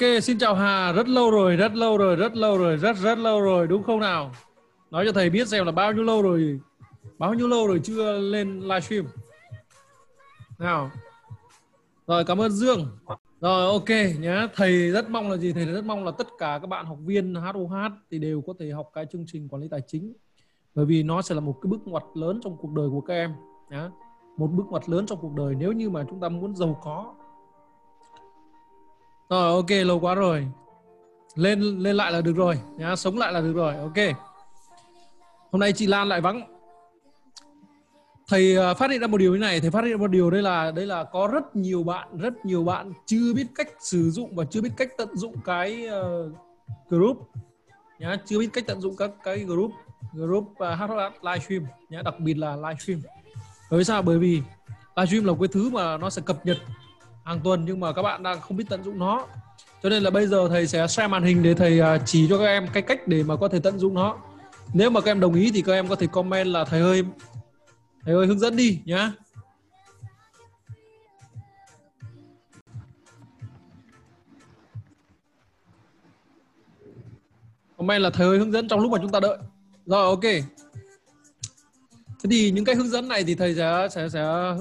OK, xin chào Hà, rất lâu rồi, rất lâu rồi, rất lâu rồi, rất rất lâu rồi, đúng không nào? Nói cho thầy biết xem là bao nhiêu lâu rồi, bao nhiêu lâu rồi chưa lên livestream. Nào. Rồi, cảm ơn Dương. Rồi, ok nhá. Thầy rất mong là gì? Thầy rất mong là tất cả các bạn học viên HOH thì đều có thể học cái chương trình quản lý tài chính. Bởi vì nó sẽ là một cái bước ngoặt lớn trong cuộc đời của các em. Nhá. Một bước ngoặt lớn trong cuộc đời nếu như mà chúng ta muốn giàu có rồi ok lâu quá rồi. Lên lên lại là được rồi. Nhá sống lại là được rồi ok. Hôm nay chị Lan lại vắng. Thầy à, phát hiện ra một điều như này thầy phát hiện ra một điều đây là đây là có rất nhiều bạn rất nhiều bạn chưa biết cách sử dụng và chưa biết cách tận dụng cái uh, group. Nhá chưa biết cách tận dụng các cái group group uh, live HH livestream nhá đặc biệt là livestream bởi vì sao? Bởi vì livestream là cái thứ mà nó sẽ cập nhật hàng tuần nhưng mà các bạn đang không biết tận dụng nó. Cho nên là bây giờ thầy sẽ share màn hình để thầy à, chỉ cho các em cái cách để mà có thể tận dụng nó. Nếu mà các em đồng ý thì các em có thể comment là thầy ơi thầy ơi hướng dẫn đi nhá. Comment là thầy ơi hướng dẫn trong lúc mà chúng ta đợi. Rồi, ok. Thế thì những cái hướng dẫn này thì thầy sẽ sẽ sẽ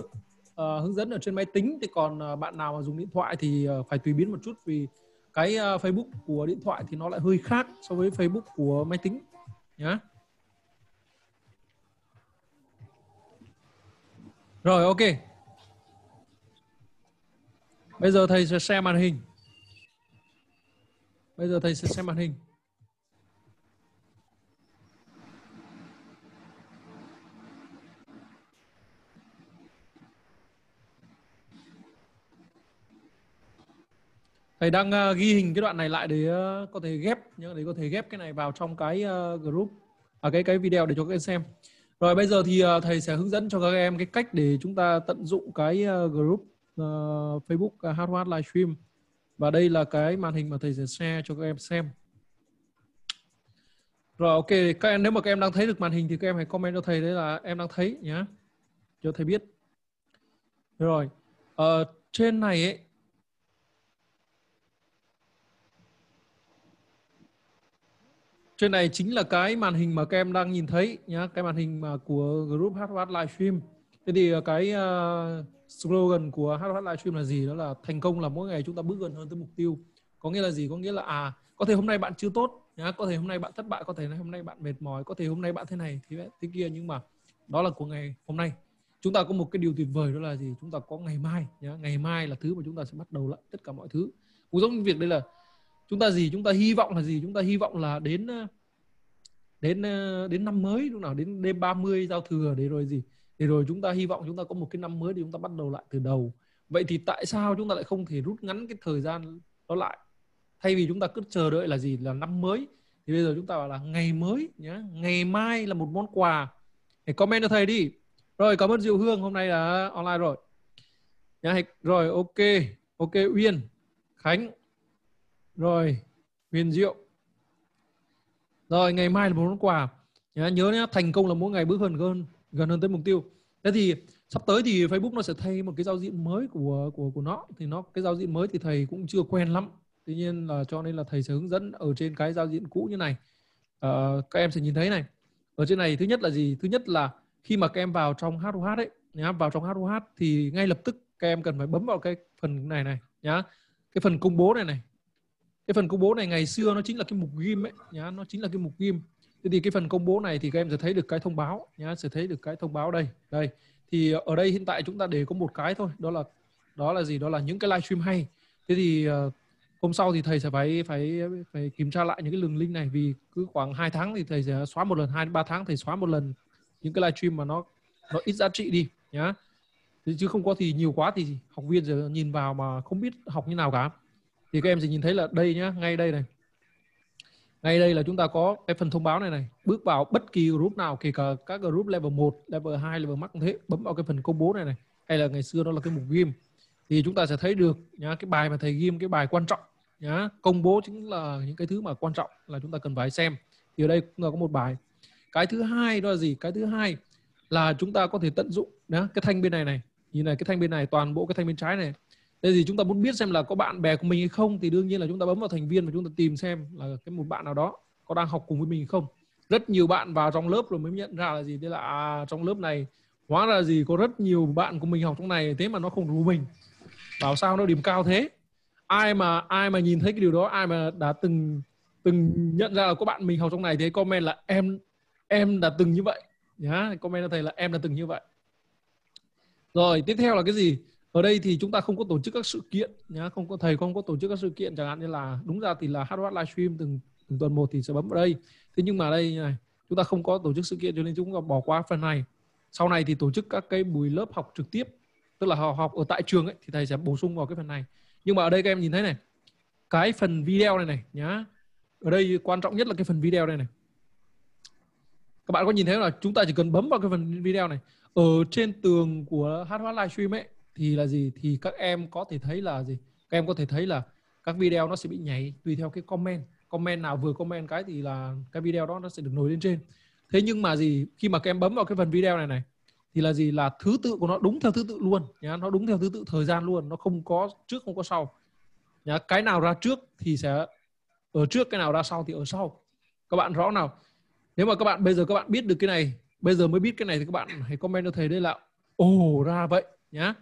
uh, hướng dẫn ở trên máy tính. Thì còn uh, bạn nào mà dùng điện thoại thì uh, phải tùy biến một chút vì cái uh, Facebook của điện thoại thì nó lại hơi khác so với Facebook của máy tính. Nhá. Rồi ok. Bây giờ thầy sẽ share màn hình. Bây giờ thầy sẽ xem màn hình. Thầy đang uh, ghi hình cái đoạn này lại để uh, có thể ghép nhớ để có thể ghép cái này vào trong cái uh, group à cái cái video để cho các em xem. Rồi bây giờ thì uh, thầy sẽ hướng dẫn cho các em cái cách để chúng ta tận dụng cái uh, group uh, Facebook uh, Hardware Livestream. Và đây là cái màn hình mà thầy sẽ share cho các em xem. Rồi ok các em nếu mà các em đang thấy được màn hình thì các em hãy comment cho thầy đấy là em đang thấy nhé cho thầy biết. Rồi uh, trên này ấy trên này chính là cái màn hình mà các em đang nhìn thấy nhá cái màn hình mà của group HH livestream thế thì à, cái uh, slogan của HH livestream là gì? Đó là thành công là mỗi ngày chúng ta bước gần hơn tới mục tiêu. Có nghĩa là gì? Có nghĩa là à có thể hôm nay bạn chưa tốt nhá có thể hôm nay bạn thất bại có thể hôm nay bạn mệt mỏi có thể hôm nay bạn thế này thế thế kia nhưng mà đó là của ngày hôm nay. Chúng ta có một cái điều tuyệt vời đó là gì? Chúng ta có ngày mai nhá ngày mai là thứ mà chúng ta sẽ bắt đầu lại tất cả mọi thứ. Cũng giống như việc đây là chúng ta gì, chúng ta hy vọng là gì? Chúng ta hy vọng là đến ờ, đến ờ, đến năm mới, lúc nào đến đêm 30 giao thừa để rồi gì? Để rồi chúng ta hy vọng chúng ta có một cái năm mới thì chúng ta bắt đầu lại từ đầu. Vậy thì tại sao chúng ta lại không thể rút ngắn cái thời gian đó lại? Thay vì chúng ta cứ chờ đợi là gì? Là năm mới. Thì bây giờ chúng ta bảo là ngày mới nhé ngày mai là một món quà. Hãy comment cho thầy đi. Rồi, cảm ơn diệu hương. Hôm nay là online rồi. Nhá rồi, ok. Ok, uyên, khánh rồi huyền diệu rồi ngày mai là một món quà. Nhớ nhớ thành công là mỗi ngày bước hơn gần gần hơn tới mục tiêu. Thế thì sắp tới thì Facebook nó sẽ thay một cái giao diện mới của của của nó. Thì nó cái giao diện mới thì thầy cũng chưa quen lắm. Tuy nhiên là cho nên là thầy sẽ hướng dẫn ở trên cái giao diện cũ như này. À, các em sẽ nhìn thấy này. Ở trên này thứ nhất là gì? Thứ nhất là khi mà các em vào trong HOH ấy nhá vào trong HOH thì ngay lập tức các em cần phải bấm vào cái phần này này nhá. Cái phần công bố này này cái phần công bố này ngày xưa nó chính là cái mục ghim ấy, nhá, nó chính là cái mục ghim thế thì cái phần công bố này thì các em sẽ thấy được cái thông báo, nhá, sẽ thấy được cái thông báo đây. Đây, thì ở đây hiện tại chúng ta để có một cái thôi, đó là đó là gì? Đó là những cái livestream hay. Thế thì ờ, hôm sau thì thầy sẽ phải phải phải kiểm tra lại những cái đường link này, vì cứ khoảng 2 tháng thì thầy sẽ xóa một lần, hai ba tháng thầy xóa một lần những cái livestream mà nó nó ít giá trị đi, nhá. Chứ không có thì nhiều quá thì học viên giờ nhìn vào mà không biết học như nào cả thì các em sẽ nhìn thấy là đây nhá, ngay đây này. Ngay đây là chúng ta có cái phần thông báo này này. Bước vào bất kỳ group nào, kể cả các group level 1 level 2 level max cũng thế, bấm vào cái phần công bố này này. Hay là ngày xưa đó là cái mục ghim thì chúng ta sẽ thấy được nhá, cái bài mà thầy ghim cái bài quan trọng nhá. Công bố chính là những cái thứ mà quan trọng là chúng ta cần phải xem. Thì ở đây cũng là có một bài. Cái thứ hai đó là gì? Cái thứ hai là chúng ta có thể tận dụng nhá, cái thanh bên này này. Nhìn này, cái thanh bên này, toàn bộ cái thanh bên trái này thế thì chúng ta muốn biết xem là có bạn bè của mình hay không thì đương nhiên là chúng ta bấm vào thành viên và chúng ta tìm xem là cái một bạn nào đó có đang học cùng với mình không. Rất nhiều bạn vào trong lớp rồi mới nhận ra là gì? Thế là à, trong lớp này hóa ra gì có rất nhiều bạn của mình học trong này thế mà nó không đủ mình. Bảo sao nó điểm cao thế? Ai mà ai mà nhìn thấy cái điều đó ai mà đã từng từng nhận ra là có bạn mình học trong này thì comment là em em đã từng như vậy. Nhá comment cho thầy là em đã từng như vậy. Rồi tiếp theo là cái gì? Ở đây thì chúng ta không có tổ chức các sự kiện nhá không có thầy không có tổ chức các sự kiện chẳng hạn như là đúng ra thì là Harvard livestream từng từng tuần một thì sẽ bấm vào đây. Thế nhưng mà đây này chúng ta không có tổ chức sự kiện cho nên chúng ta bỏ qua phần này. Sau này thì tổ chức các cái buổi lớp học trực tiếp tức là học, học ở tại trường ấy thì thầy sẽ bổ sung vào cái phần này. Nhưng mà ở đây các em nhìn thấy này cái phần video này này nhá ở đây quan trọng nhất là cái phần video này này. Các bạn có nhìn thấy là chúng ta chỉ cần bấm vào cái phần video này. Ở trên tường của hát livestream ấy thì là gì? Thì các em có thể thấy là gì? Các em có thể thấy là các video nó sẽ bị nhảy tùy theo cái comment. Comment nào vừa comment cái thì là cái video đó nó sẽ được nổi lên trên. Thế nhưng mà gì? Khi mà các em bấm vào cái phần video này này, thì là gì? Là thứ tự của nó đúng theo thứ tự luôn, nhá. Nó đúng theo thứ tự thời gian luôn, nó không có trước, không có sau. Nhá, cái nào ra trước thì sẽ ở trước, cái nào ra sau thì ở sau. Các bạn rõ nào? Nếu mà các bạn, bây giờ các bạn biết được cái này, bây giờ mới biết cái này thì các bạn hãy comment cho thầy đây là, ồ, ra vậy nhá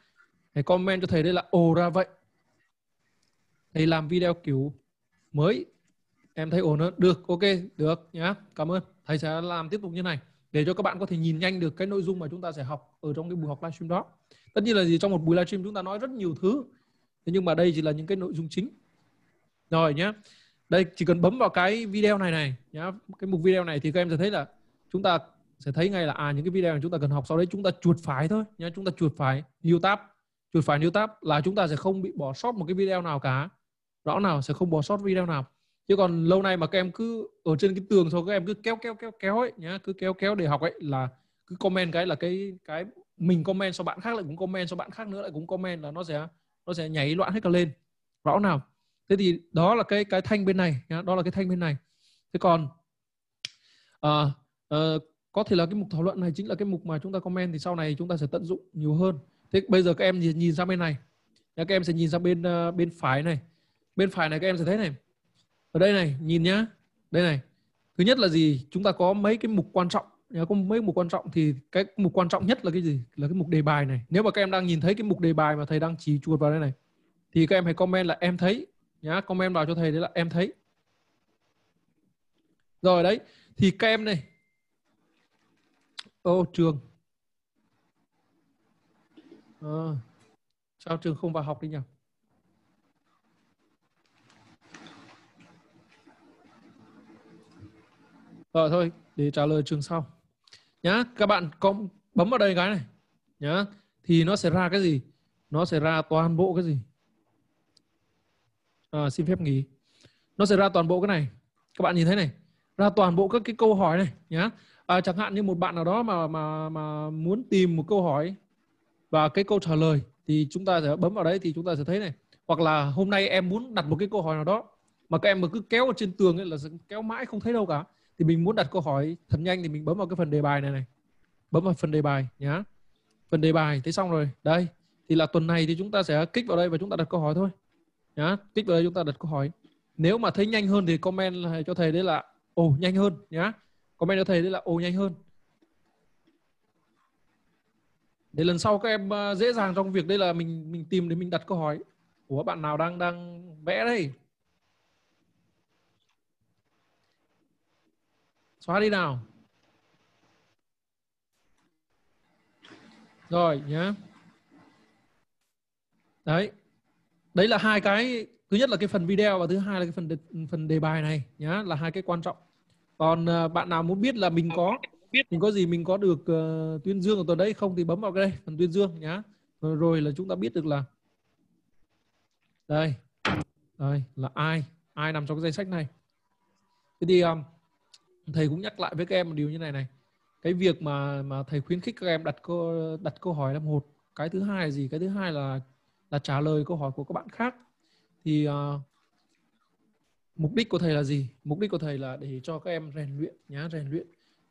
hãy comment cho thầy đây là, ồ, ra vậy. Thầy làm video kiểu mới. Em thấy ổn hơn. Được, ok, được nhá. Cảm ơn. Thầy sẽ làm tiếp tục như này, để cho các bạn có thể nhìn nhanh được cái nội dung mà chúng ta sẽ học ở trong cái buổi học livestream đó. Tất nhiên là gì, trong một buổi livestream chúng ta nói rất nhiều thứ, thế nhưng mà đây chỉ là những cái nội dung chính. Rồi nhá. Đây, chỉ cần bấm vào cái video này này nhá. Cái mục video này thì các em sẽ thấy là chúng ta sẽ thấy ngay là à những cái video này chúng ta cần học, sau đấy chúng ta chuột phải thôi nhá. Chúng ta chuột phải nhiều tab chuột phải new tab là chúng ta sẽ không bị bỏ sót một cái video nào cả. Rõ nào sẽ không bỏ sót video nào. Chứ còn lâu nay mà các em cứ ở trên cái tường thôi các em cứ kéo kéo kéo kéo ấy nhá cứ kéo kéo để học ấy là cứ comment cái là cái cái mình comment cho bạn khác lại cũng comment cho bạn khác nữa lại cũng comment là nó sẽ nó sẽ nhảy loạn hết cả lên. Rõ nào? Thế thì đó là cái cái thanh bên này nhá đó là cái thanh bên này. Thế còn à, à, có thể là cái mục thảo luận này chính là cái mục mà chúng ta comment thì sau này chúng ta sẽ tận dụng nhiều hơn thế bây giờ các em nhìn, nhìn sang bên này. Các em sẽ nhìn sang bên uh, bên phải này. Bên phải này các em sẽ thấy này. Ở đây này nhìn nhá. Đây này. Thứ nhất là gì? Chúng ta có mấy cái mục quan trọng. Có mấy mục quan trọng thì cái mục quan trọng nhất là cái gì? Là cái mục đề bài này. Nếu mà các em đang nhìn thấy cái mục đề bài mà thầy đang chỉ chuột vào đây này thì các em hãy comment là em thấy. Nhá comment vào cho thầy đấy là em thấy. Rồi đấy. Thì các em này. Ô trường à, sao trường không vào học đi nhỉ Rồi thôi, để trả lời trường sau. Nhá, các bạn có bấm vào đây cái này. Nhá, thì nó sẽ ra cái gì? Nó sẽ ra toàn bộ cái gì? À, xin phép nghỉ. Nó sẽ ra toàn bộ cái này. Các bạn nhìn thấy này, ra toàn bộ các cái câu hỏi này nhá. À, chẳng hạn như một bạn nào đó mà mà mà muốn tìm một câu hỏi và cái câu trả lời thì chúng ta sẽ bấm vào đấy thì chúng ta sẽ thấy này. Hoặc là hôm nay em muốn đặt một cái câu hỏi nào đó mà các em mà cứ kéo ở trên tường ấy là kéo mãi không thấy đâu cả. Thì mình muốn đặt câu hỏi thật nhanh thì mình bấm vào cái phần đề bài này này. Bấm vào phần đề bài nhá. Phần đề bài, thế xong rồi. Đây, thì là tuần này thì chúng ta sẽ kích vào đây và chúng ta đặt câu hỏi thôi. Nhá, kích vào đây chúng ta đặt câu hỏi. Nếu mà thấy nhanh hơn thì comment cho thầy đấy là, ồ, nhanh hơn nhá. Comment cho thầy đấy là, ồ, nhanh hơn. Để lần sau các em ờ, dễ dàng trong việc đây là mình mình tìm để mình đặt câu hỏi. Của bạn nào đang đang vẽ đây? Xóa đi nào. Rồi nhá. Đấy. Đấy là hai cái thứ nhất là cái phần video và thứ hai là cái phần đề, phần đề bài này nhá là hai cái quan trọng. Còn ờ, bạn nào muốn biết là mình có mình có gì mình có được uh, tuyên dương ở tuần đấy không thì bấm vào cái đây phần tuyên dương nhá. Rồi, rồi là chúng ta biết được là đây đây là ai ai nằm trong cái danh sách này. Thế thì um, thầy cũng nhắc lại với các em một điều như này này. Cái việc mà mà thầy khuyến khích các em đặt câu đặt câu hỏi là một cái thứ hai là gì? Cái thứ hai là là trả lời câu hỏi của các bạn khác. Thì uh, mục đích của thầy là gì? Mục đích của thầy là để cho các em rèn luyện nhá rèn luyện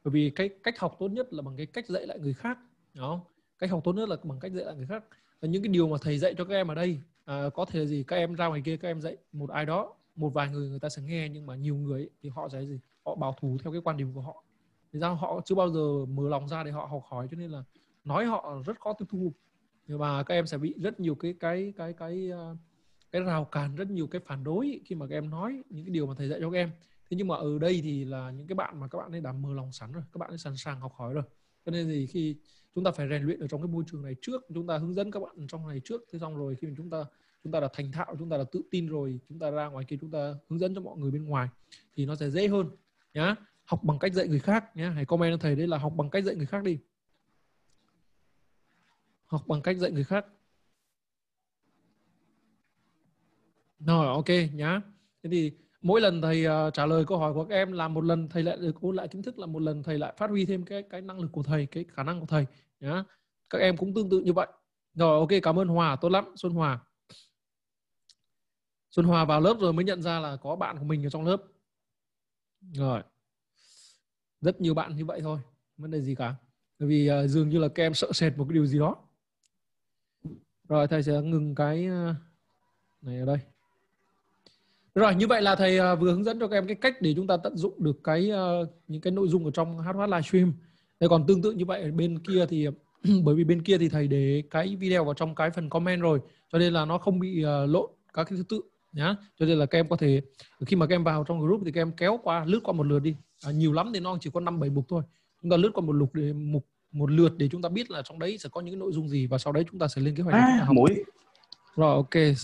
bởi vì cái cách học tốt nhất là bằng cái cách dạy lại người khác đúng không? Cách học tốt nhất là bằng cách dạy lại người khác. Và những cái điều mà thầy dạy cho các em ở đây à, có thể là gì? Các em ra ngoài kia các em dạy một ai đó một vài người người ta sẽ nghe nhưng mà nhiều người ấy, thì họ sẽ gì? Họ bảo thủ theo cái quan điểm của họ. Thì ra họ chưa bao giờ mở lòng ra để họ học hỏi cho nên là nói họ rất khó tiếp thu. Nhưng mà các em sẽ bị rất nhiều cái cái cái cái à, cái rào cản rất nhiều cái phản đối khi mà các em nói những cái điều mà thầy dạy cho các em thế nhưng mà ở đây thì là những cái bạn mà các bạn ấy đã mở lòng sẵn rồi các bạn ấy sẵn sàng học hỏi rồi. Cho nên thì khi chúng ta phải rèn luyện ở trong cái môi trường này trước chúng ta hướng dẫn các bạn trong này trước. Thế xong rồi khi mà chúng ta chúng ta đã thành thạo chúng ta đã tự tin rồi chúng ta ra ngoài kia chúng ta hướng dẫn cho mọi người bên ngoài thì nó sẽ dễ hơn nhá. Học bằng cách dạy người khác nhá, hãy comment cho thầy đấy là học bằng cách dạy người khác đi. Học bằng cách dạy người khác. Rồi ok nhá. Thế thì mỗi lần thầy uh, trả lời câu hỏi của các em là một lần thầy lại được ôn lại kiến thức là một lần thầy lại phát huy thêm cái cái năng lực của thầy cái khả năng của thầy nhá. Các em cũng tương tự như vậy. Rồi ok cảm ơn Hòa tốt lắm Xuân Hòa. Xuân Hòa vào lớp rồi mới nhận ra là có bạn của mình ở trong lớp. Rồi. Rất nhiều bạn như vậy thôi vấn đề gì cả. Bởi vì uh, dường như là các em sợ sệt một cái điều gì đó. Rồi thầy sẽ ngừng cái ờ, này ở đây rồi như vậy là thầy uh, vừa hướng dẫn cho các em cái cách để chúng ta tận dụng được cái uh, những cái nội dung ở trong HH livestream. Thế còn tương tự như vậy ở bên kia thì bởi vì bên kia thì thầy để cái video vào trong cái phần comment rồi cho nên là nó không bị uh, lộn các cái thứ tự nhá. Cho nên là các em có thể khi mà các em vào trong group thì các em kéo qua lướt qua một lượt đi. À, nhiều lắm thì nó chỉ có năm bảy mục thôi. Chúng ta lướt qua một lục để mục một lượt để chúng ta biết là trong đấy sẽ có những cái nội dung gì và sau đấy chúng ta sẽ lên kế hoạch à, học. mũi rồi ok